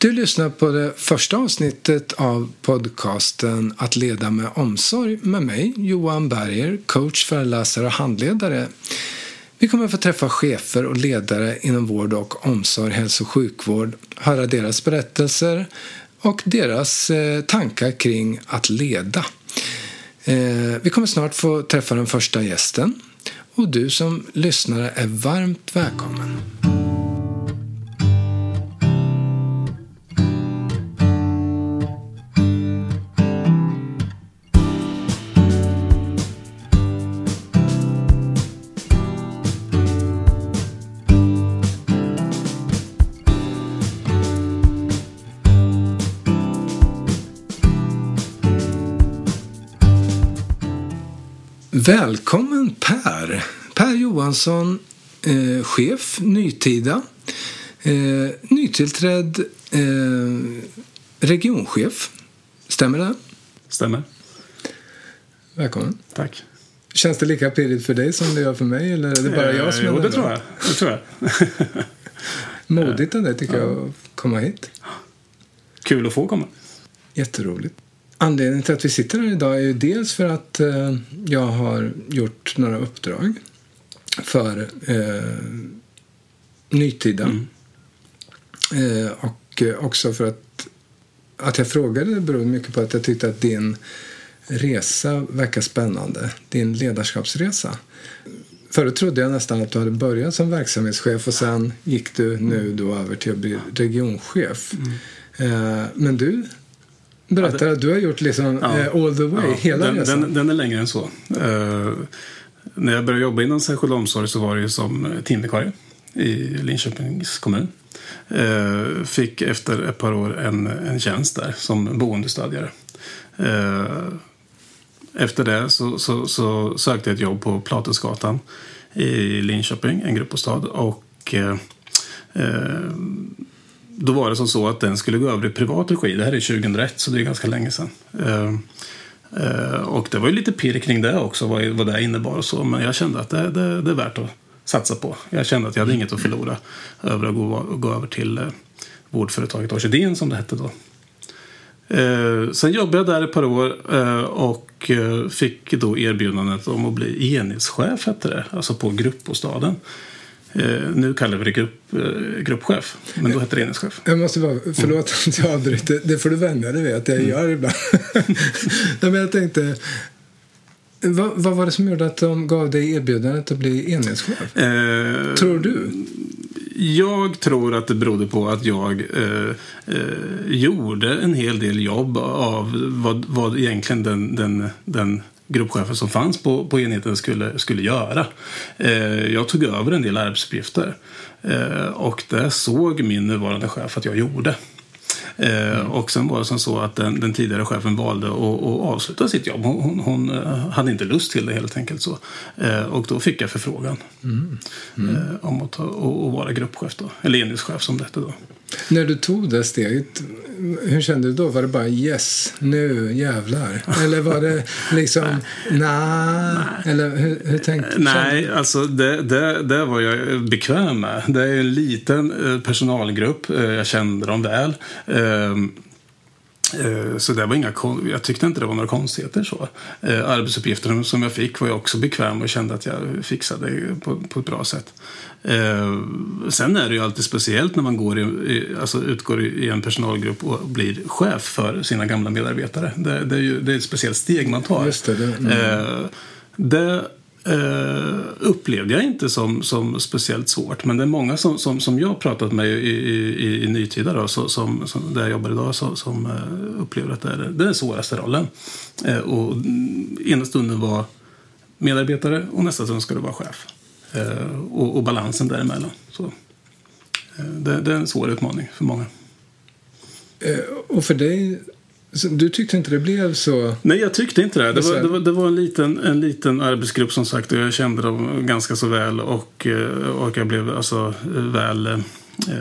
Du lyssnar på det första avsnittet av podcasten Att leda med omsorg med mig, Johan Berger, coach, föreläsare och handledare. Vi kommer att få träffa chefer och ledare inom vård och omsorg, hälso och sjukvård, höra deras berättelser och deras eh, tankar kring att leda. Eh, vi kommer snart få träffa den första gästen och du som lyssnare är varmt välkommen. Välkommen Per! Per Johansson, eh, chef, Nytida. Eh, nytillträdd eh, regionchef. Stämmer det? Stämmer. Välkommen. Tack. Känns det lika pirrigt för dig som det gör för mig? Eller är det bara jag som eh, är Jo, det tror jag. Det tror jag. Modigt av dig tycker jag att komma hit. Kul att få komma. Jätteroligt. Anledningen till att vi sitter här idag är ju dels för att eh, jag har gjort några uppdrag för eh, Nytida. Mm. Eh, och eh, också för att, att jag frågade beror mycket på att jag tyckte att din resa verkar spännande. Din ledarskapsresa. Förut trodde jag nästan att du hade börjat som verksamhetschef och sen gick du nu då över till att bli regionchef. Eh, men du berättar att du har gjort liksom Ja. eh, all the way, Ja, hela den, resan. den, den är längre än så. Eh, när jag började jobba inom särskild omsorg så var det ju som teamvikarie i Linköpings kommun. Eh, fick efter ett par år en, en tjänst där som boendestödjare. Eh, efter det så, så, så sökte jag ett jobb på Platensgatan i Linköping, en gruppbostad. Och eh, då var det som så att den skulle gå över i privat regi. Det här är 2001, så det är ganska länge sedan. Ehm, eh, och det var ju lite pirr kring det också, vad, det innebar och så. Men jag kände att det, det, det är värt att satsa på. Jag kände att jag hade inget att förlora över att gå, gå över till eh, vårdföretaget Orkidén som det hette då. Ehm, sen jobbade jag där ett par år eh, och fick då erbjudandet om att bli enhetschef, hette det, alltså på gruppbostaden. Eh, nu kallar vi det grupp, eh, gruppchef, men då hette det enhetschef. Jag måste bara, förlåt att jag avbryter. Det får du vänja dig vid att jag gör ibland. Nej, men jag tänkte, vad, vad var det som gjorde att de gav dig erbjudandet att bli enhetschef? Eh, Tror du? Jag tror att det berodde på att jag eh, eh, gjorde en hel del jobb av vad, vad egentligen den, den, den gruppchefen som fanns på, på enheten skulle, skulle göra. Eh, jag tog över en del arbetsuppgifter eh, och det såg min nuvarande chef att jag gjorde. Eh, Och sen var det som så att den, den tidigare chefen valde att, att avsluta sitt jobb. Hon, hon, hon eh, hade inte lust till det helt enkelt. så. Eh, och då fick jag förfrågan eh, om att, ta, att, att vara gruppchef då. Eller enhetschef som det hette då. När du tog det steget, hur kände du då? Var det bara yes, nu jävlar? Eller var det liksom nah? Eller hur, hur tänkte du? Nej, alltså det, det, det var jag bekväm med. Det är en liten eh, personalgrupp. Eh, Jag kände dem väl. Eh, Så det var inga, jag tyckte inte det var några konstigheter. så. Eh, Arbetsuppgifterna som jag fick var jag också bekväm och kände att jag fixade på, på ett bra sätt. Eh, Sen är det ju alltid speciellt när man går i, alltså utgår i en personalgrupp och blir chef för sina gamla medarbetare. Det, det, är, ju, det är ett speciellt steg man tar. Just det, det- mm. Det Eh, upplevde jag inte som, som speciellt svårt. Men det är många som, som, som jag har pratat med i, i, i, Nytida, då, så, som, som, där jag jobbar idag, så, som uh, upplever att det är det är den svåraste rollen. Uh, och ena stunden var medarbetare och nästa stund ska du vara chef. Och, och balansen däremellan. Så, det, det är en svår utmaning för många. Och för dig, du tyckte inte det blev så? Nej, jag tyckte inte det. Det var, det var, det var en, liten, en liten arbetsgrupp som sagt och jag kände dem ganska så väl och, eh, och jag blev alltså väl eh,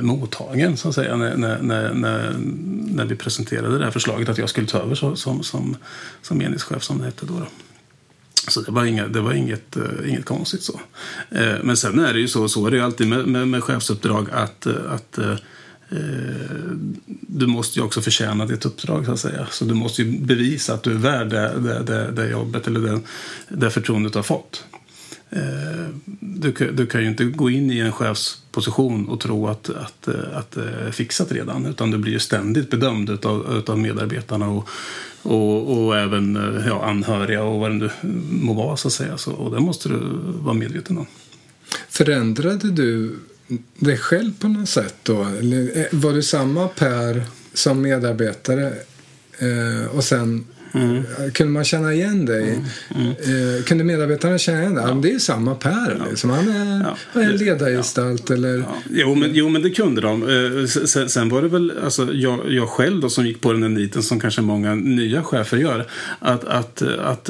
mottagen så att säga när, när, när, när, vi presenterade det här förslaget att jag skulle ta över som, som, som enhetschef som det hette då. då. Så det var, inga, det var inget, eh, inget konstigt så. Men sen är det ju så, så är det ju alltid med, med, med chefsuppdrag att, att Eh, du måste ju också förtjäna ditt uppdrag så att säga. Så du måste ju bevisa att du är värd det, det, det, det jobbet eller det, det förtroendet du har fått. Eh, du, du, kan ju inte gå in i en chefsposition och tro att, att, eh, att det är fixat redan. Utan du blir ju ständigt bedömd utav, utav medarbetarna och, och, och även ja, anhöriga och vad det nu må vara. Så att säga. Så, och det måste du vara medveten om. Förändrade du dig själv på något sätt då? Eller var du samma Per som medarbetare eh, och sen Mm. Kunde man känna igen dig? Mm. Mm. kunde medarbetarna känna igen dig? Ja. Det är samma Per. Ja. Liksom. Han är ja. en ledargestalt. Ja. Eller... Ja. Jo, men, jo, men det kunde de. Eh, sen, sen var det väl alltså, jag, jag själv då, som gick på den här niten som kanske många nya chefer gör. Att, att, att, att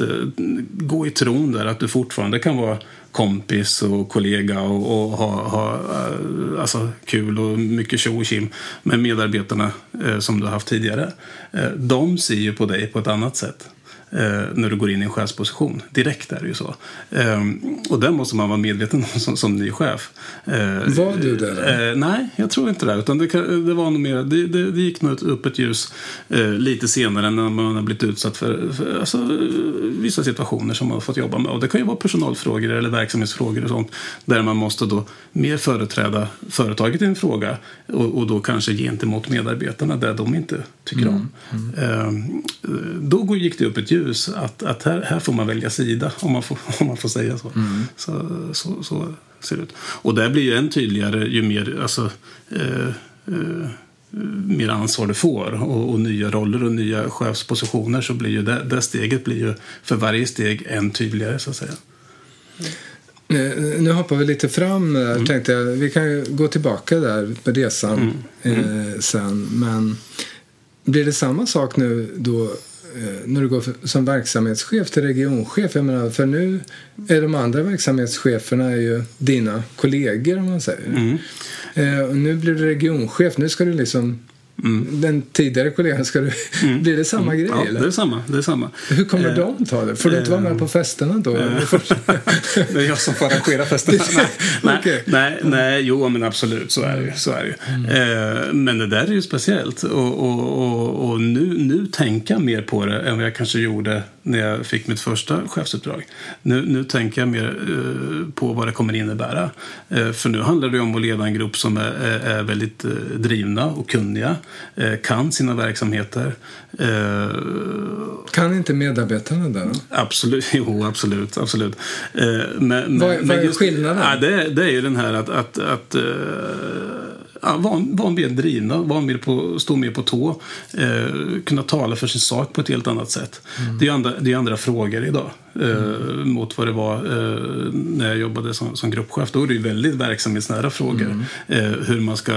gå i tron där att du fortfarande kan vara kompis och kollega och, och ha, ha eh, alltså, kul och mycket tjo och kim med medarbetarna eh, som du har haft tidigare. Eh, de ser ju på dig på ett annat sätt när du går in i en chefsposition. Direkt är det ju så. Eh, och det måste man vara medveten om som, som ny chef. Eh, var du det? Eh, nej, jag tror inte det. Utan det, det var nog mer, det, det, det gick nog upp ett ljus eh, lite senare när man har blivit utsatt för, för alltså, vissa situationer som man har fått jobba med. Och det kan ju vara personalfrågor eller verksamhetsfrågor och sånt. Där man måste då mer företräda företaget i en fråga och, och då kanske gentemot medarbetarna där de inte tycker mm. om. Mm. Då gick det upp ett ljus att, att här, här får man välja sida, om man får, om man får säga så. Mm. Så, så. så, ser det ut. Och det blir ju än tydligare ju mer, alltså, eh, eh, mer ansvar du får och, och, nya roller och nya chefspositioner så blir ju det, det steget blir ju för varje steg än tydligare så att säga. Mm. Nu hoppar vi lite fram där, mm. tänkte jag. Vi kan ju gå tillbaka där med resan mm. Mm. Eh, sen. Men blir det samma sak nu då Eh, när du går som verksamhetschef till regionchef. Jag menar, för nu är de andra verksamhetscheferna är ju dina kollegor om man säger. Mm. Eh, och nu blir du regionchef. Nu ska du liksom Mm. Den tidigare kollegan, ska du, mm. blir det samma mm. grej? Ja, eller? det är samma. Det är samma. Hur kommer eh, de ta det? Får du inte vara med på eh, festerna då? Eh, det är jag som får arrangera festerna. nej, okay. nej, nej, jo men absolut så är det ju. Så är det mm. eh, men det där är ju speciellt. Och, och, och, och, nu, nu tänker jag mer på det än vad jag kanske gjorde när jag fick mitt första chefsuppdrag. Nu, nu tänker jag mer eh, på vad det kommer innebära. Eh, för nu handlar det om att leda en grupp som är, är, väldigt eh, drivna och kunniga Eh, kan sina verksamheter. Eh, kan inte medarbetarna det? Absolut, jo absolut. absolut. Eh, men, vad, vad är skillnaden? Ja, det, det är ju den här att, att, att ja, vara, vara mer drivna, vara mer på, stå mer på tå, eh, kunna tala för sin sak på ett helt annat sätt. Mm. Det är andra, det är andra frågor idag eh, mm. mot vad det var eh, när jag jobbade som, som gruppchef. Då är det ju väldigt verksamhetsnära frågor. Mm. Eh, hur man ska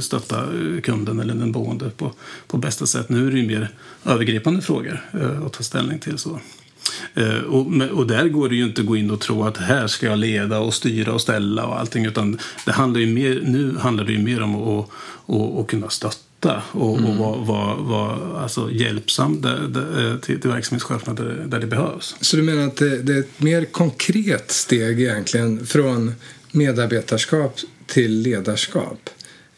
stötta kunden eller den boende på, på bästa sätt. Nu är det ju mer övergripande frågor eh, att ta ställning till. så. Eh, och, och, där går det ju inte att gå in och tro att här ska jag leda och styra och ställa och allting. Utan det handlar ju mer, nu handlar det ju mer om att, att, att kunna stötta och, mm. och vara var, var, alltså hjälpsam där, där, eh, till, till verksamhetscheferna där, där det behövs. Så du menar att det, det är ett mer konkret steg egentligen från medarbetarskap till ledarskap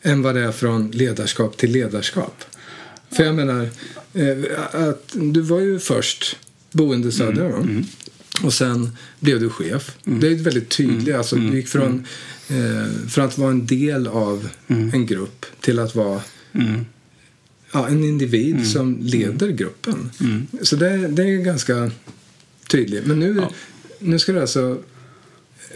än vad det är från ledarskap till ledarskap? För jag menar, eh, att du var ju först boende söder. Mm. Mm. Och sen blev du chef. Mm. Det är väldigt tydligt. Mm. Alltså, du gick från, mm. eh, från att vara en del av mm. en grupp till att vara ja, en individ som leder gruppen. Så det, det är ganska tydligt. Men nu, ja. nu ska du alltså...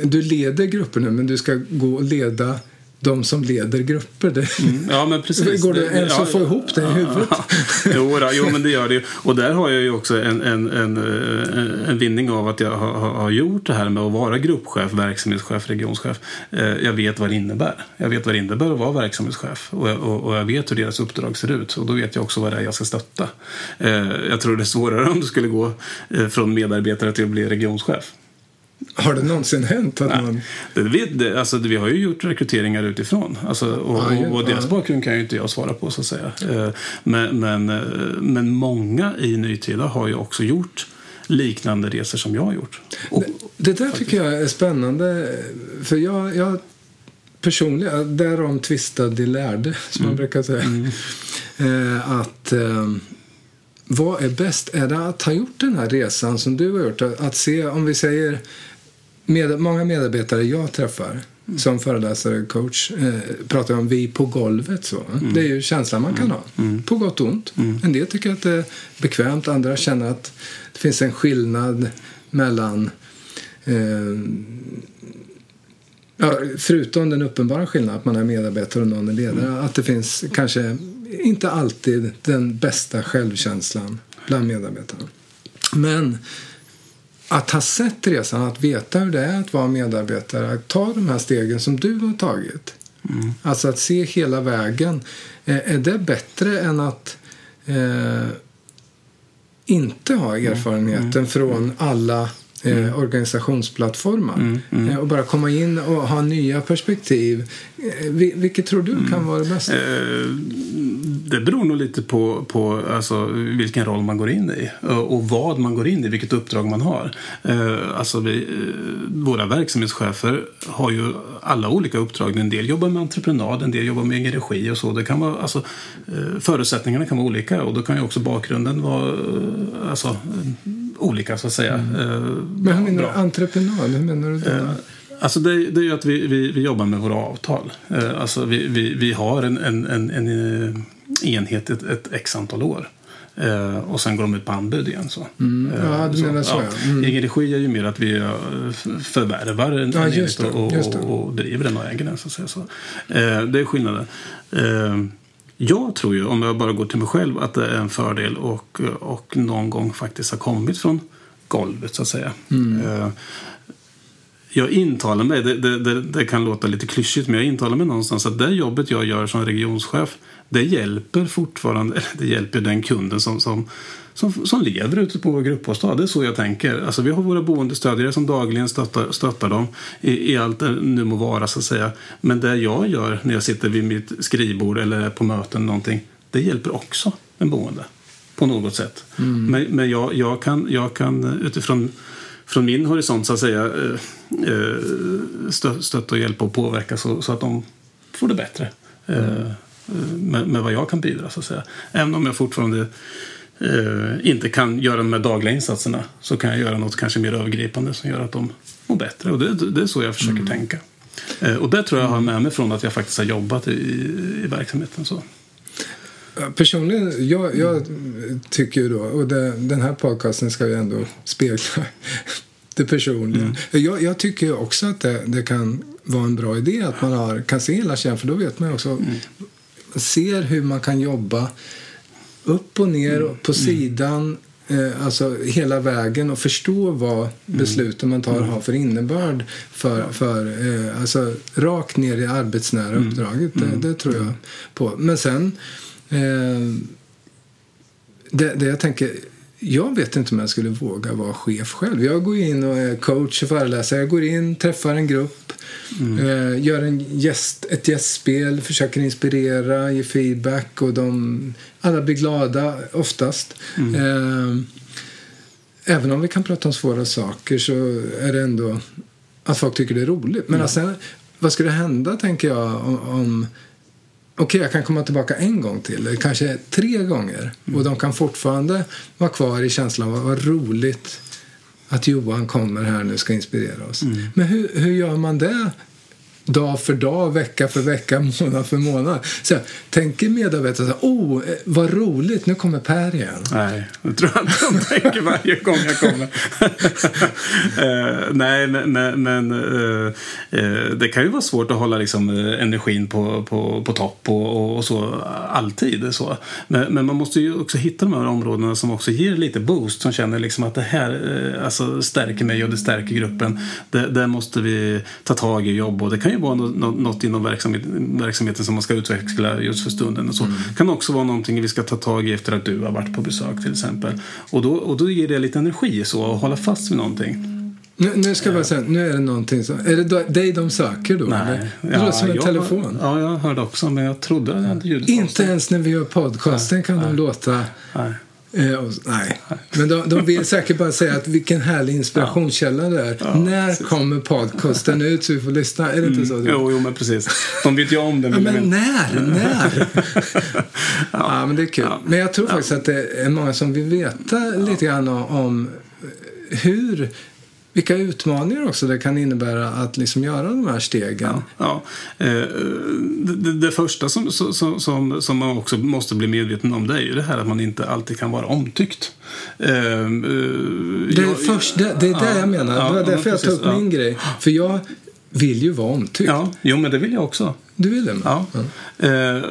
Du leder grupper nu, men du ska gå och leda de som leder grupper. Det, mm, ja, men precis. Går det ens ja, att få ihop det i huvudet? Jo, då, jo, men det gör det Och där har jag ju också en, en, en, en vinning av att jag har, har, gjort det här med att vara gruppchef, verksamhetschef, regionschef. Eh, jag vet vad det innebär. Jag vet vad det innebär att vara verksamhetschef och, och, och jag vet hur deras uppdrag ser ut. Och då vet jag också vad det är jag ska stötta. Eh, jag tror det är svårare om du skulle gå eh, från medarbetare till att bli regionschef. Har det någonsin hänt att man... Det, alltså, vi har ju gjort rekryteringar utifrån. Alltså, och, ah, och, och deras ah. bakgrund kan ju inte jag svara på så att säga. Eh, men, men, eh, men många i Nytida har ju också gjort liknande resor som jag har gjort. Och, det, det där faktiskt. tycker jag är spännande. För jag, jag personligen, därom tvistade de lärde, som mm. man brukar säga. Mm. eh, att eh, vad är bäst? Är det att ha gjort den här resan som du har gjort? Att se, om vi säger med, många medarbetare jag träffar mm. som föreläsare och coach eh, pratar om vi på golvet. Så. Mm. Det är ju känslan man kan mm. ha, mm. på gott och ont. Mm. En del tycker att det är bekvämt, andra känner att det finns en skillnad mellan eh, ja, förutom den uppenbara skillnaden att man är medarbetare och någon är ledare, mm. att det finns kanske inte alltid den bästa självkänslan bland medarbetarna. Men att ha sett resan, att veta hur det är att vara medarbetare, att ta de här stegen som du har tagit. Mm. Alltså att se hela vägen. Eh, är det bättre än att eh, inte ha mm. erfarenheten mm. från alla eh, mm. organisationsplattformar. Mm, mm. Eh, och bara komma in och ha nya perspektiv. Eh, vilket tror du kan vara det bästa? Eh, det beror nog lite på, på alltså, vilken roll man går in i och vad man går in i, vilket uppdrag man har. Alltså vi, våra verksamhetschefer har ju alla olika uppdrag. En del jobbar med entreprenad, en del jobbar med egen regi och så. Det kan vara, alltså, förutsättningarna kan vara olika och då kan ju också bakgrunden vara alltså, olika så att säga. Mm. Men hur menar du entreprenad? Hur menar du då? Alltså det, det är ju att vi, vi, vi jobbar med våra avtal. Alltså vi, vi, vi har en, en, en, en enhet ett, ett x antal år. Eh, och sen går de ut på anbud igen. Så. Mm. Ja, du menar så. Ja. Mm. Egen regi är ju mer att vi eh, förvärvar en ja, enhet och, och, och, driver den och äger den. Så att säga. Så. Eh, det är skillnaden. Jag tror ju, om jag bara går till mig själv, att det är en fördel och, och någon gång faktiskt har kommit från golvet så att säga. Mm. Eh, jag intalar mig, det, det, det, det, kan låta lite klyschigt, men jag intalar mig någonstans att det jobbet jag gör som regionschef det hjälper fortfarande, det hjälper den kunden som, som, som, som lever ute på vår gruppbostad. Det är så jag tänker. Alltså, vi har våra boendestödjare som dagligen stöttar, stöttar dem i, i allt det nu må vara så att säga. Men det jag gör när jag sitter vid mitt skrivbord eller är på möten någonting, det hjälper också en boende på något sätt. Mm. Men, men jag, jag, kan, jag kan utifrån från min horisont så att säga eh, eh, stötta och hjälpa och påverka så, så att de får det bättre. Mm med, med vad jag kan bidra. Så att säga. Även om jag fortfarande eh, inte kan göra de här dagliga insatserna så kan jag göra något kanske mer övergripande som gör att de mår bättre. Och det, det är så jag försöker mm. tänka. Eh, och det tror jag har med mig från att jag faktiskt har jobbat i, i verksamheten. Så. Personligen, jag, jag tycker då, och det, den här podcasten ska ju ändå spegla det personliga. Mm. Jag, jag, tycker också att det, det, kan vara en bra idé att man har, kan se hela kedjan, för då vet man också mm ser hur man kan jobba upp och ner och på mm. sidan eh, alltså hela vägen och förstå vad mm. besluten man tar mm. har för innebörd för, för eh, alltså rakt ner i arbetsnära uppdraget. Det, det, tror jag på. Men sen eh, det, det jag tänker jag vet inte om jag skulle våga vara chef själv. Jag går in och är coach och föreläsare. Jag går in, träffar en grupp, mm. eh, gör en gäst, ett gästspel, försöker inspirera, ge feedback och de, alla blir glada oftast. Mm. Eh, även om vi kan prata om svåra saker så är det ändå att folk tycker det är roligt. Men mm. alltså, vad skulle hända, tänker jag, om, om okej, okay, jag kan komma tillbaka en gång till, eller kanske tre gånger. Mm. Och de kan fortfarande vara kvar i känslan av vad roligt att Johan kommer här nu ska inspirera oss. Mm. Men hur, hur gör man det dag för dag, vecka för vecka, månad för månad. Så tänker medarbetarna så oh, eh, vad roligt, nu kommer Per igen. Nej, det tror jag inte de tänker varje gång jag kommer. uh, nej, men, men, uh, uh, det kan ju vara svårt att hålla liksom, energin på, på, på topp och, och, så alltid. Så. Men, men, man måste ju också hitta de här områdena som också ger lite boost, som känner liksom att det här alltså, stärker mig och det stärker gruppen. Det, det måste vi ta tag i och jobba och det kan ju vara något inom verksamhet, verksamheten som man ska utveckla just för stunden. Och så. Mm. kan också vara någonting vi ska ta tag i efter att du har varit på besök till exempel. Och då, och då ger det lite energi så, att hålla fast vid någonting. Nu, nu ska jag bara säga, nu är det någonting som... Är det dig de söker då? Nej. Det ja, låter som en jag, telefon. Ja, jag hörde också, men jag trodde att jag hade ljudet Inte ens när vi gör podcasten kan Nej. de låta... Nej. Eh, och, nej, men de, de vill säkert bara säga att vilken härlig inspirationskälla det är. Ja, När precis. kommer podcasten ut så vi får lyssna? Är det inte så? Mm. Jo, jo, men precis. De vet ju om det. Ja, de men när? När? ja. men det är kul. Ja. Men jag tror faktiskt att det är många som vill veta lite grann om hur vilka utmaningar också det kan innebära att liksom göra de här stegen. Ja, eh, det, det, första som, som, som, som man också måste bli medveten om det är ju det här att man inte alltid kan vara omtyckt. Eh, eh, Det är, jag- först, det, det är det jag menar. Ja, det var ja, därför jag tog upp min ja. grej. För jag vill ju vara omtyckt. Ja, jo men det vill jag också. Du vill det? Ja. Eh,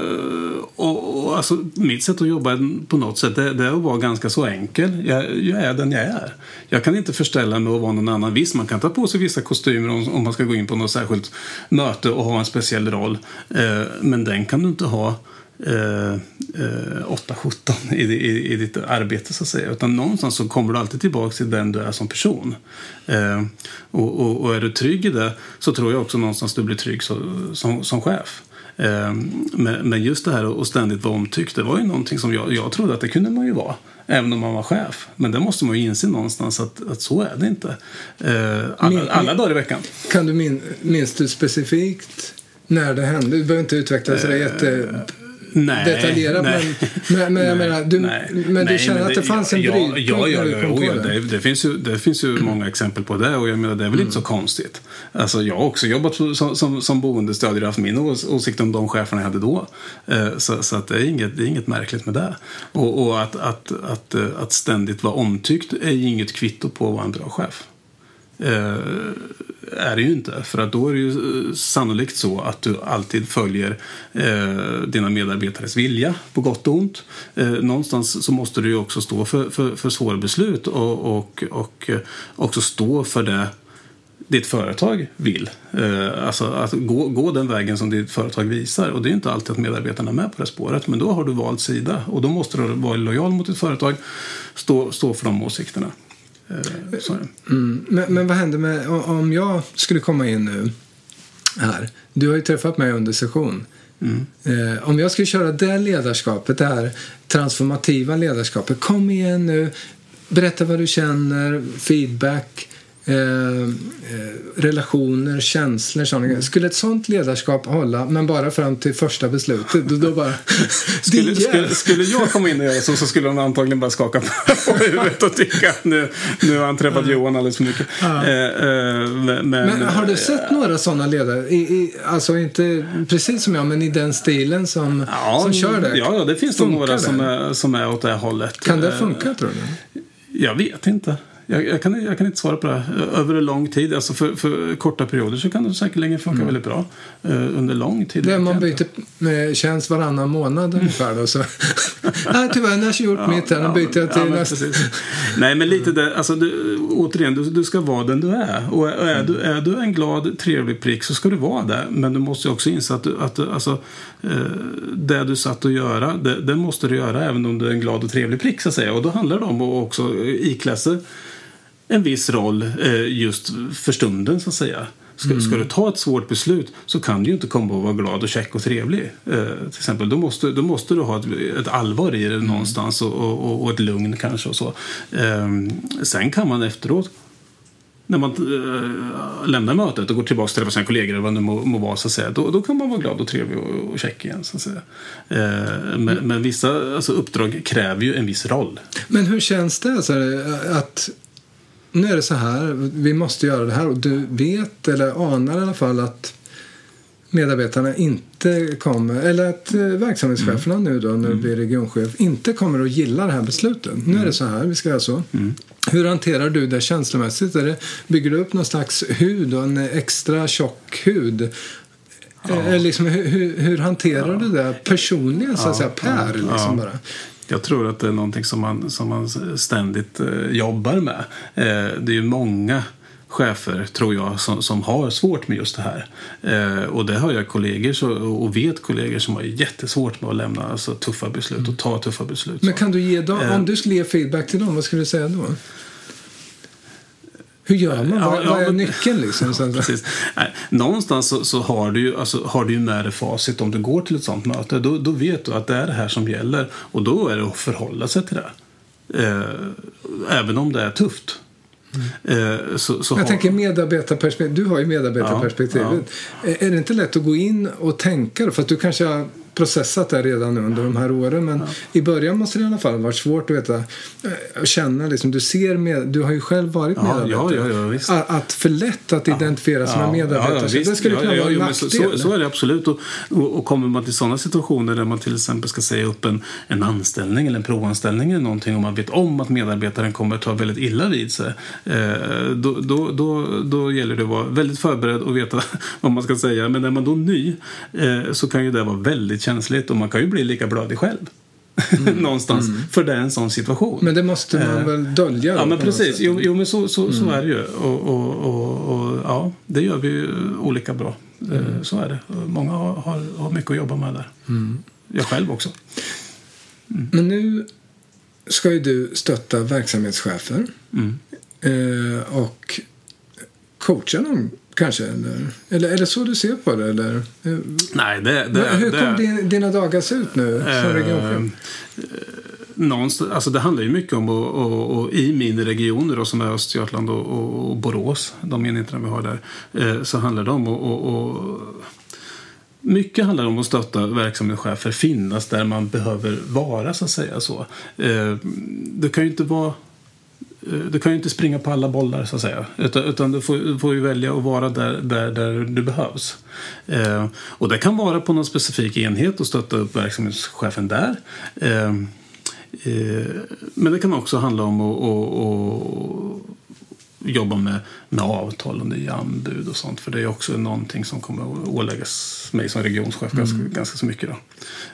och, och alltså, mitt sätt att jobba på något sätt det, det är att vara ganska så enkel. Jag, jag är den jag är. Jag kan inte förställa mig att vara någon annan. Visst, man kan ta på sig vissa kostymer om, om man ska gå in på något särskilt möte och ha en speciell roll. Eh, men den kan du inte ha eh, eh, 8-17 i, i, i ditt arbete så att säga. Utan någonstans så kommer du alltid tillbaka till den du är som person. Eh, och, och, och är du trygg i det så tror jag också någonstans du blir trygg så, som, som chef. Eh, men, just det här att ständigt vara omtyckt, det var ju någonting som jag, jag trodde att det kunde man ju vara. Även om man var chef. Men det måste man ju inse någonstans att, att så är det inte. Eh, alla, alla dagar i veckan. Kan du min, minns du specifikt när det hände? Du behöver inte utveckla så det jätte... Nej, detaljerat, nej. men- men- men jag Nej, menar, du- nej, men du känner att det fanns en ja, brytpunkt ja, ja, ja, på ja, det? det, det, finns ju, det finns ju många exempel på det och jag menar, det är väl inte så konstigt. Alltså, jag har också jobbat som, som, som boendestödjare och haft min ås, åsikt om de cheferna jag hade då. Eh, så så att det, är inget, det är inget märkligt med det. Och, och att, att, att, eh, att ständigt vara omtyckt är ju inget kvitto på att vara en bra chef. Eh, är det ju inte. För att då är det ju eh, sannolikt så att du alltid följer eh, dina medarbetares vilja på gott och ont. Eh, någonstans så måste du ju också stå för, för, för svåra beslut och, och, och eh, också stå för det ditt företag vill. Eh, alltså att gå, gå den vägen som ditt företag visar. Och det är inte alltid att medarbetarna är med på det spåret. Men då har du valt sida. Och då måste du vara lojal mot ditt företag. Stå, stå för de åsikterna. Eh. Mm. Men, men vad händer med om jag skulle komma in nu här? Du har ju träffat mig under session. Mm. Eh, om jag skulle köra det ledarskapet, det här transformativa ledarskapet. Kom igen nu, berätta vad du känner, feedback, eh, eh, relationer, känslor, sådana. Skulle ett sånt ledarskap hålla, men bara fram till första beslutet, då, då bara... Skulle, skulle, skulle jag komma in och göra så, så skulle de antagligen bara skaka på huvudet och tycka nu, nu har han träffat Johan alldeles för mycket. Ja. Eh, eh, men, Men har du sett några sådana ledare? I, i, alltså inte precis som jag, men i den stilen som, Ja, som kör det? Ja, det finns nog några det? som är, som är åt det här hållet. Kan det funka, tror du? Jag vet inte. Jag, jag, kan, jag kan inte svara på det. Över en lång tid, alltså för, för korta perioder så kan det säkerligen funka väldigt bra. Eh, under lång tid. Det man jag byter med tjänst varannan månad ungefär. Då, så. Nej, tyvärr, när jag har gjort mitt här, nu byter jag till men nästa. Nej, men lite där, alltså du, återigen, du, du ska vara den du är. Och är, är, du, är du en glad, trevlig prick så ska du vara det. Men du måste ju också inse att, du, att du, alltså, eh, det du satt att göra, det, det måste du göra även om du är en glad och trevlig prick så att säga. Och då handlar det om att också iklä sig en viss roll eh, just för stunden så att säga. Ska, ska du ta ett svårt beslut så kan du ju inte komma och vara glad och check och trevlig. Eh, till exempel. Då måste, då måste du ha ett, ett allvar i det någonstans och, och, och ett lugn kanske. och så. Eh, sen kan man efteråt när man eh, lämnar mötet och går tillbaka till sina kollegor eller vad det må, må vara så att säga, då, då kan man vara glad och trevlig och, och check igen. Så att säga. Eh, men, men vissa alltså, uppdrag kräver ju en viss roll. Men hur känns det alltså, att nu är det så här, vi måste göra det här och du vet eller anar i alla fall att medarbetarna inte kommer, eller att eh, verksamhetscheferna nu då när du blir regionchef inte kommer att gilla det här beslutet. Nu är det så här, vi ska göra så. Hur hanterar du det känslomässigt? Är det, bygger du upp någon slags hud och en extra tjock hud? Eh, Liksom, hur, hur, hur hanterar du det personligen, så att säga, per? Liksom ja. bara? Jag tror att det är någonting som man, som man ständigt eh, jobbar med. Eh, det är ju många chefer, tror jag, som, som har svårt med just det här. Eh, och det har jag kollegor så, och vet kollegor som har jättesvårt med att lämna alltså, tuffa beslut och ta tuffa beslut. Men kan du ge dem, Eh. om du skulle ge feedback till dem, vad skulle du säga då? Hur gör man? Ja, vad, ja, vad är men- nyckeln liksom? Att- Precis. Nej, någonstans så, så har, du ju, alltså, har du ju med dig facit om du går till ett sånt möte. Då, då vet du att det är det här som gäller och då är det att förhålla sig till det. Eh, även om det är tufft. Mm. Så, så jag har... tänker medarbetarperspektiv. Du har ju medarbetarperspektivet. Ja, ja. Är det inte lätt att gå in och tänka? För att du kanske processat det redan under de här åren. Men ja. i början måste det i alla fall varit svårt att veta eh, känna. Liksom, du, ser med, du har ju själv varit medarbetare. Ja, ja, ja, att, att för lätt att identifiera sina medarbetare. det skulle kunna vara en nackdel. Så, så, är det absolut. Och, och, och, kommer man till sådana situationer där man till exempel ska säga upp en, en anställning eller en provanställning eller någonting och man vet om att medarbetaren kommer att ta väldigt illa vid sig. Eh, då, då, då, då gäller det att vara väldigt förberedd och veta vad man ska säga. Men är man då ny eh, så kan ju det vara väldigt känsligt och man kan ju bli lika blödig själv. Mm. Någonstans. Mm. För det är en sån situation. Men det måste man eh, väl dölja? Ja, men precis. Jo, jo, men så, så, mm. så är det ju. Och, och, och, och, ja, det gör vi ju olika bra. Eh, mm. Så är det. Många har, har, har, mycket att jobba med där. Mm. Jag själv också. Mm. Men nu ska ju du stötta verksamhetschefer. Eh, och coacha dem Kanske? Eller, eller det så du ser på det? Eller? Nej, det, det, Hur kommer det, dina dagar se ut nu som eh, regionchef? Någonstans, alltså det handlar ju mycket om, och, och, och i min region då, som är Östergötland och, och, och Borås, de enheterna vi har där, eh, så handlar det om att mycket handlar om att stötta verksamhetschefer finnas där man behöver vara, så att säga. så. Eh, det kan ju inte vara Eh, Eh, du kan ju inte springa på alla bollar så att säga. Utan, utan du, får, du får ju välja att vara där, där, där du behövs. Eh, och det kan vara på någon specifik enhet och stötta upp verksamhetschefen där. Eh, eh, men det kan också handla om att, att jobba med, med avtal och nya anbud och sånt. För det är också någonting som kommer att åläggas mig som regionschef mm. ganska, ganska så mycket. Då.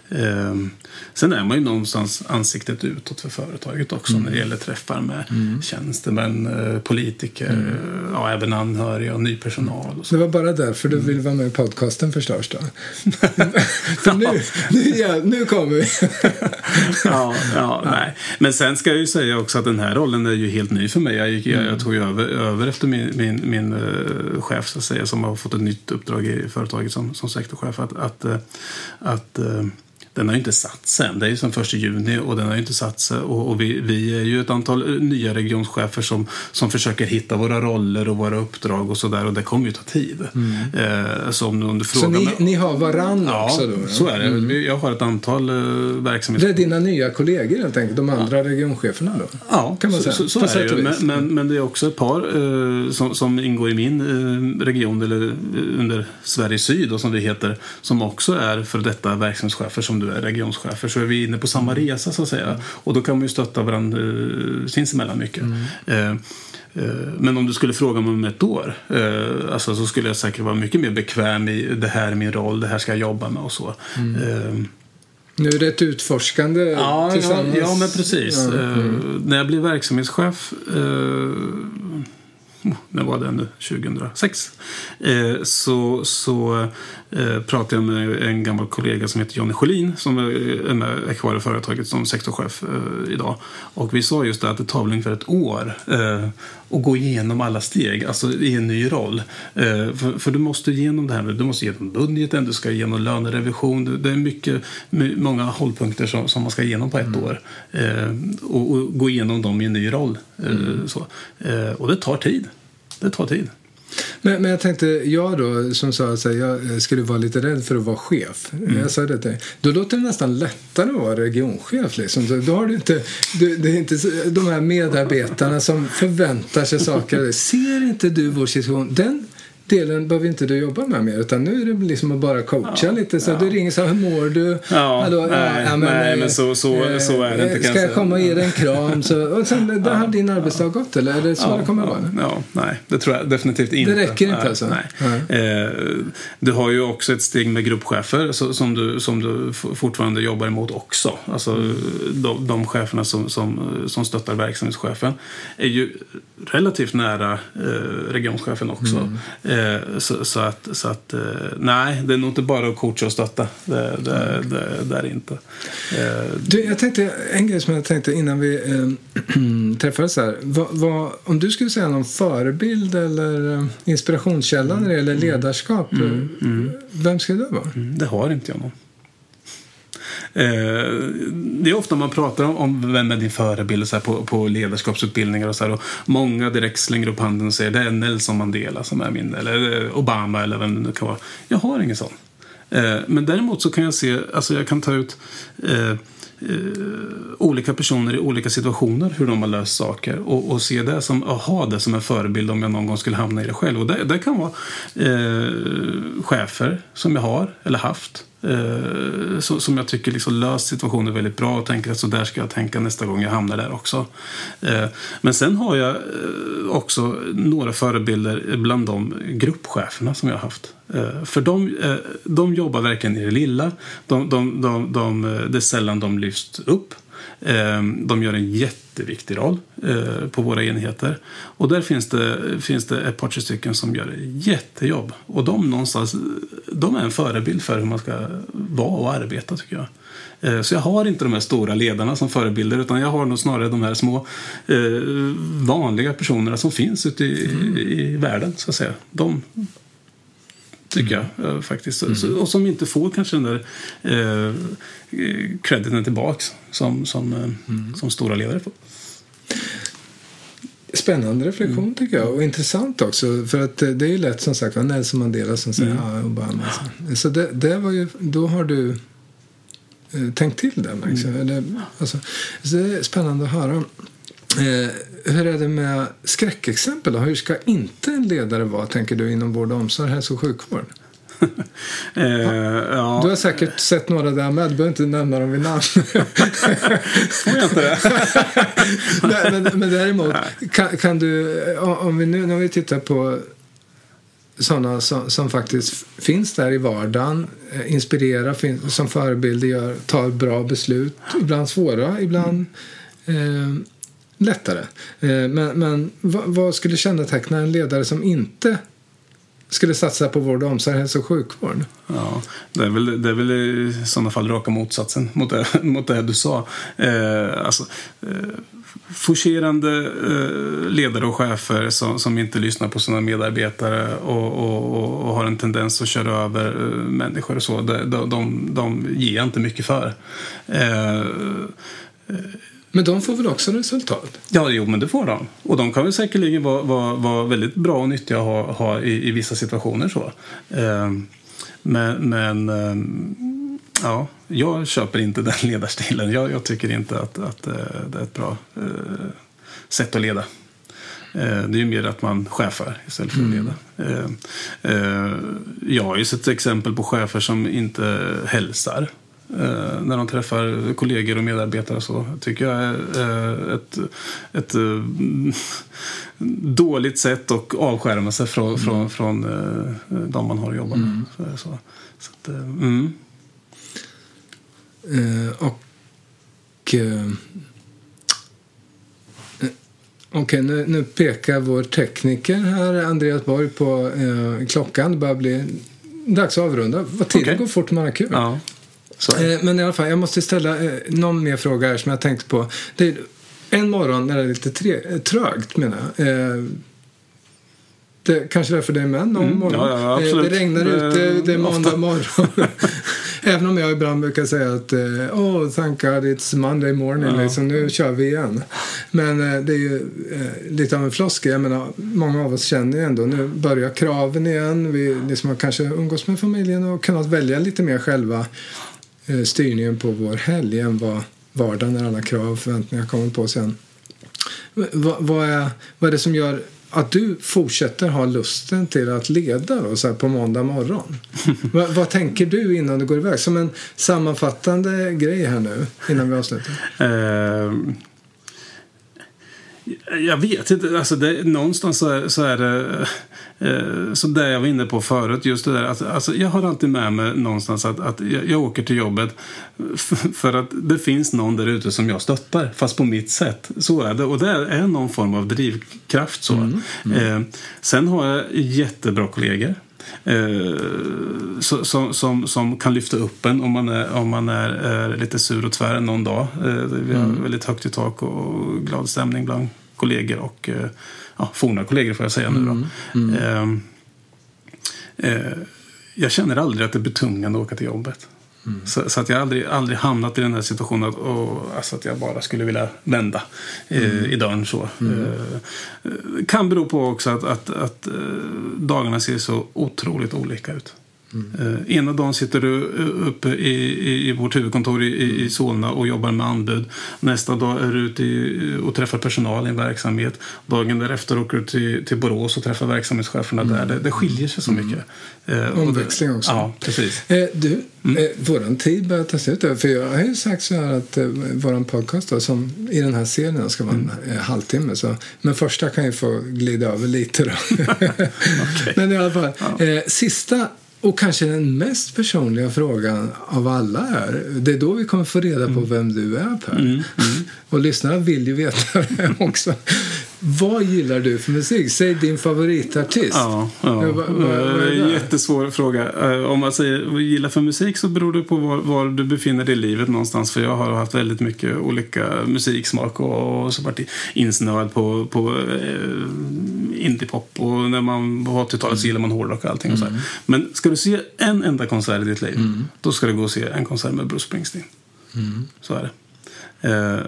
Ehm, sen är man ju någonstans ansiktet utåt för företaget också mm. när det gäller träffar med mm. tjänstemän, eh, politiker, mm. ja, även anhöriga och ny personal. Och så. Det var bara därför du ville vara med i podcasten förstås då? nu, nu, ja, nu kommer vi. ja, ja, nej. Men sen ska jag ju säga också att den här rollen är ju helt ny för mig. Jag, gick, jag, jag mm. tog ju över, över efter min, min, min uh, chef så att säga, som har fått ett nytt uppdrag i företaget som, som sektorchef. Att, att, uh, att uh, den har ju inte satt sig än. Det är ju som första juni och den har ju inte satt sig. Och, och vi, vi, är ju ett antal nya regionschefer som, som försöker hitta våra roller och våra uppdrag och sådär. Och det kommer ju ta tid. Mm. Eh, så om du frågar så ni, ni har varann ja, också då? Ja, så är det. Mm. Jag har ett antal eh, verksamheter. Det är dina nya kollegor helt enkelt? De andra ja. regioncheferna då? Ja, kan man säga. så, så, så är det men, men, men, det är också ett par eh, som, som ingår i min eh, region, eller eh, under Sverige Syd då, som det heter, som också är för detta verksamhetschefer som du är regionschefer så är vi inne på samma mm. resa så att säga. Och då kan man ju stötta varandra uh, sinsemellan mycket. Mm. Uh, men om du skulle fråga mig om ett år alltså, så skulle jag säkert vara mycket mer bekväm i det här är min roll, det här ska jag jobba med och så. Mm. Nu är det ett utforskande ja, tillsammans. Ja, ja men precis. Ja, mm. när jag blev verksamhetschef när var det nu? 2006. Eh, så så eh, pratade jag med en gammal kollega som heter Jonny Sjölin som är med kvar i företaget som sektorchef eh, idag. Och vi sa just det att det tar väl ungefär ett år eh, att gå igenom alla steg, alltså i en ny roll. Eh, för, för, du måste igenom det här, du måste igenom budgeten, du ska igenom lönerevision. Det är mycket, många hållpunkter som, som man ska igenom på ett mm. år. Eh, och, och, gå igenom dem i en ny roll. Eh, mm. så. Och det tar tid. Det tar tid. Men, men jag tänkte, jag då som sa att jag skulle vara lite rädd för att vara chef. Mm. Jag sa det till Då låter det nästan lättare att vara regionchef. Liksom. då har du inte, du, det är inte de här medarbetarna som förväntar sig saker. Ser inte du vår situation? Den delen behöver inte du jobba med mer utan nu är det liksom att bara coacha ja, lite. Så ja. du ringer så här, hur mår du? Ja, Hallå, nej, ja, men, nej, men så, så, eh, så är det inte Ska kanske. jag komma och ge dig en kram? Så, och sen, där har din arbetsdag gått eller är det så det kommer ja, vara? Ja, nej, det tror jag definitivt inte. Det räcker inte nej, alltså? Nej. Eh, du har ju också ett steg med gruppchefer så, som, du, som du fortfarande jobbar emot också. Alltså de, de cheferna som, som, som stöttar verksamhetschefen är ju relativt nära eh, regionchefen också. Mm. Eh, så, så, att, så att eh, nej, det är nog inte bara att coacha och stötta. Det, det, mm. det, det är inte. Eh, du, jag tänkte, en grej som jag tänkte innan vi äh, träffades här. Vad, vad, om du skulle säga någon förebild eller inspirationskälla när det gäller mm. ledarskap. Mm. Mm. Vem skulle det vara? Mm. Det har inte jag någon. Eh, det är ofta man pratar om, om vem är din förebild så här, på, på ledarskapsutbildningar och så här, och Många direkt slänger upp handen och säger det är Nelson Mandela som är min, eller eh, Obama eller vem det nu kan vara. Jag har ingen sån. Eh, men däremot så kan jag se, alltså jag kan ta ut eh, olika personer i olika situationer hur de har löst saker och, och se det som, aha, det som en förebild om jag någon gång skulle hamna i det själv. Och det, det kan vara uh, chefer som jag har eller haft eh, som jag tycker liksom löst situationen väldigt bra och tänker att så där ska jag tänka nästa gång jag hamnar där också. Eh, men sen har jag eh, också några förebilder bland de gruppcheferna som jag har haft. Eh, för de, eh, de jobbar verkligen i det lilla. De, de, de, de, det är sällan de lyfts upp. De gör en jätteviktig roll på våra enheter. Och där finns det, finns det ett par tre stycken som gör jättejobb. Och de någonstans, de är en förebild för hur man ska vara och arbeta tycker jag. Så jag har inte de här stora ledarna som förebilder utan jag har nog snarare de här små vanliga personerna som finns ute i, mm. i världen. så att säga. De, tycker jag eh, faktiskt. Mm. Och som inte får kanske den där eh, crediten tillbaks som, som, eh, mm. som stora ledare får. Spännande reflektion mm. tycker jag och intressant också för att eh, det är ju lätt som sagt Nelson Mandela som säger mm. ja, Obama. Så det, det var ju, då har du tänkt till det. Liksom. Mm. Eller, alltså, så det är spännande att höra. Eh, hur är det med skräckexempel? Då? Hur ska inte en ledare vara, tänker du, inom vård och omsorg, hälso och sjukvård? eh, ja. Du har säkert sett några där med. Du behöver inte nämna dem vid namn. Får jag inte det? men, men, men däremot, kan, kan, du, om vi nu när vi tittar på sådana som, som, faktiskt finns där i vardagen, eh, inspirerar, finns, som förebilder, gör, tar bra beslut, ibland svåra, ibland mm. eh, lättare. Eh, men, men vad, skulle känneteckna en ledare som inte skulle satsa på vård och omsorg, hälso och sjukvård? Ja, det är väl, det är väl i sådana fall raka motsatsen mot det, mot det du sa. Eh, alltså, eh, forcerande eh, ledare och chefer som, som inte lyssnar på sina medarbetare och, och, och har en tendens att köra över eh, människor och så, de, de, de, de ger jag inte mycket för. Eh, eh men de får väl också resultat? Ja, jo, men det får de. Och de kan väl säkerligen vara, vara, vara väldigt bra och nyttiga att ha, ha i, i, vissa situationer. så. Eh, men, men eh, ja, jag köper inte den ledarstilen. Jag, jag tycker inte att, att eh, det är ett bra eh, sätt att leda. Det är ju mer att man chefar istället för att mm. leda. Jag har ju sett exempel på chefer som inte hälsar när de träffar kollegor och medarbetare så tycker jag är eh, ett, ett eh, dåligt sätt att avskärma sig från, mm. från, från eh, de man har att jobba med. Mm. Så, så, att, eh, mm. och Okej, nu, nu, pekar vår tekniker här, Andreas Borg, på eh, klockan. Det börjar bli dags att avrunda. Vad tiden okay. går fort när man har kul. Ja. Eh, men i alla fall, jag måste ställa eh, någon mer fråga här som jag tänkte på. Det är, en morgon när det är lite tre, eh, trögt menar jag. Det kanske är för dig med någon mm, morgon. Ja, ja, det regnar ute, det är måndag morgon. Även om jag ibland brukar säga att oh, thank God it's Monday morning, ja. liksom, nu kör vi igen. Men det är ju lite av en floskel. Jag menar, många av oss känner ju ändå, nu börjar kraven igen. Vi liksom har kanske umgås med familjen och kunnat välja lite mer själva styrningen på vår helg än vad vardagen när alla krav och förväntningar kommer på sen. Vad, vad, är, vad är det som gör att du fortsätter ha lusten till att leda då, så på måndag morgon? vad, vad, tänker du innan du går iväg? Som en sammanfattande grej här nu innan vi avslutar. Uh, jag vet inte. Alltså det, någonstans så är, så är det eh, så det jag var inne på förut. Just det där, alltså, alltså jag har alltid med mig någonstans att, att jag, jag åker till jobbet för att det finns någon där ute som jag stöttar, fast på mitt sätt. Så är det. Och det är någon form av drivkraft. så. Mm, mm. Eh, sen har jag jättebra kollegor. Eh, som, som, som kan lyfta upp en om man är, om man är, är lite sur och tvär någon dag. Eh, vi har mm. väldigt högt i tak och glad stämning bland kollegor och eh, ja, forna kollegor får jag säga nu då. Mm. Mm. Eh, eh, jag känner aldrig att det är betungande att åka till jobbet. Så, så, att jag aldrig, aldrig hamnat i den här situationen att, och, alltså att jag bara skulle vilja vända eh, i dörren. Så. Eh, kan bero på också att, att, att eh, dagarna ser så otroligt olika ut. Mm. Ena dagen sitter du uppe i, i, i vårt huvudkontor i, i Solna och jobbar med anbud. Nästa dag är du ute i, och träffar personal i en verksamhet. Dagen därefter åker du till, till Borås och träffar verksamhetscheferna mm. där. Det, det skiljer sig så mm. mycket. Uh, Omväxling också. Ja, precis. Eh, du, mm. eh, vår tid börjar ta slut. För jag har ju sagt så här att eh, vår podcast då, som i den här serien ska vara en mm. Eh, halvtimme. Så, men första kan ju få glida över lite då. okay. Men i alla fall, ja. eh, sista och kanske den mest personliga frågan av alla är, det är då vi kommer få reda på mm. vem du är Per. Mm. Mm. Och lyssnarna vill ju veta det också. Vad gillar du för musik? Säg din favoritartist. Ja, ja. Va, va, Jättesvår fråga. Eh, om man säger vad gillar för musik så beror det på var, var, du befinner dig i livet någonstans. För jag har haft väldigt mycket olika musiksmak och, och så varit insnöad på, på eh, indiepop. Och när man på 80-talet så gillar man hårdrock och allting. Och så mm. Men ska du se en enda konsert i ditt liv, mm. då ska du gå och se en konsert med Bruce Springsteen. Mm. Så är det. Eh,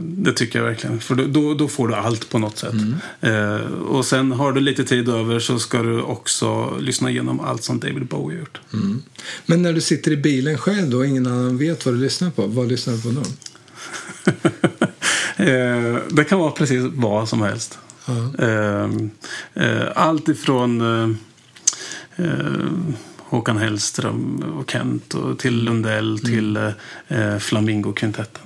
det tycker jag verkligen. För då, då får du allt på något sätt. Mm. Eh, och sen har du lite tid över så ska du också lyssna igenom allt som David Bowie gjort. Mm. Men när du sitter i bilen själv då och ingen annan vet vad du lyssnar på, vad lyssnar du på då? eh, det kan vara precis vad som helst. Uh-huh. allt ifrån Håkan Hellström och Kent och till Lundell mm. till eh, Flamingo-kvintetten.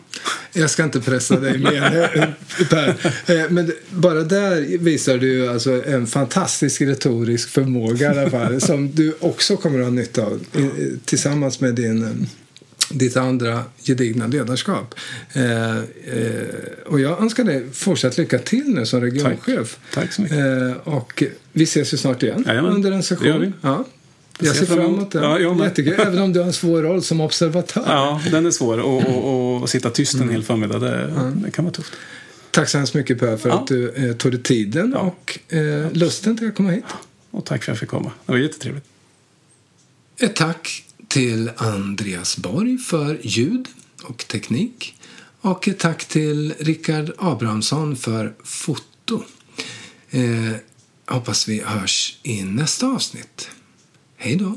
Jag ska inte pressa dig mer, Per. Eh, men bara där visar du alltså en fantastisk retorisk förmåga i alla fall, som du också kommer att ha nytta av tillsammans med din eh, ditt andra gedigna ledarskap. Eh, eh, och jag önskar dig fortsatt lycka till nu som regionchef. Tack, Tack så mycket. Eh, och vi ses ju snart igen Jajamän. under en session. Ja. Jag ser fram emot den. Ja, jag Jättekul. Även om du har en svår roll som observatör. Ja, den är svår. Och, och, och sitta tyst en mm. hel förmiddag, det, mm. det, kan vara tufft. Tack så hemskt mycket Per för ja. att du eh, tog dig tiden ja. och eh, lusten till att komma hit. Och tack för att jag fick komma. Det var jättetrevligt. Ett tack till Andreas Borg för ljud och teknik. Och ett tack till Rickard Abrahamsson för foto. Eh, hoppas vi hörs i nästa avsnitt. Hej då!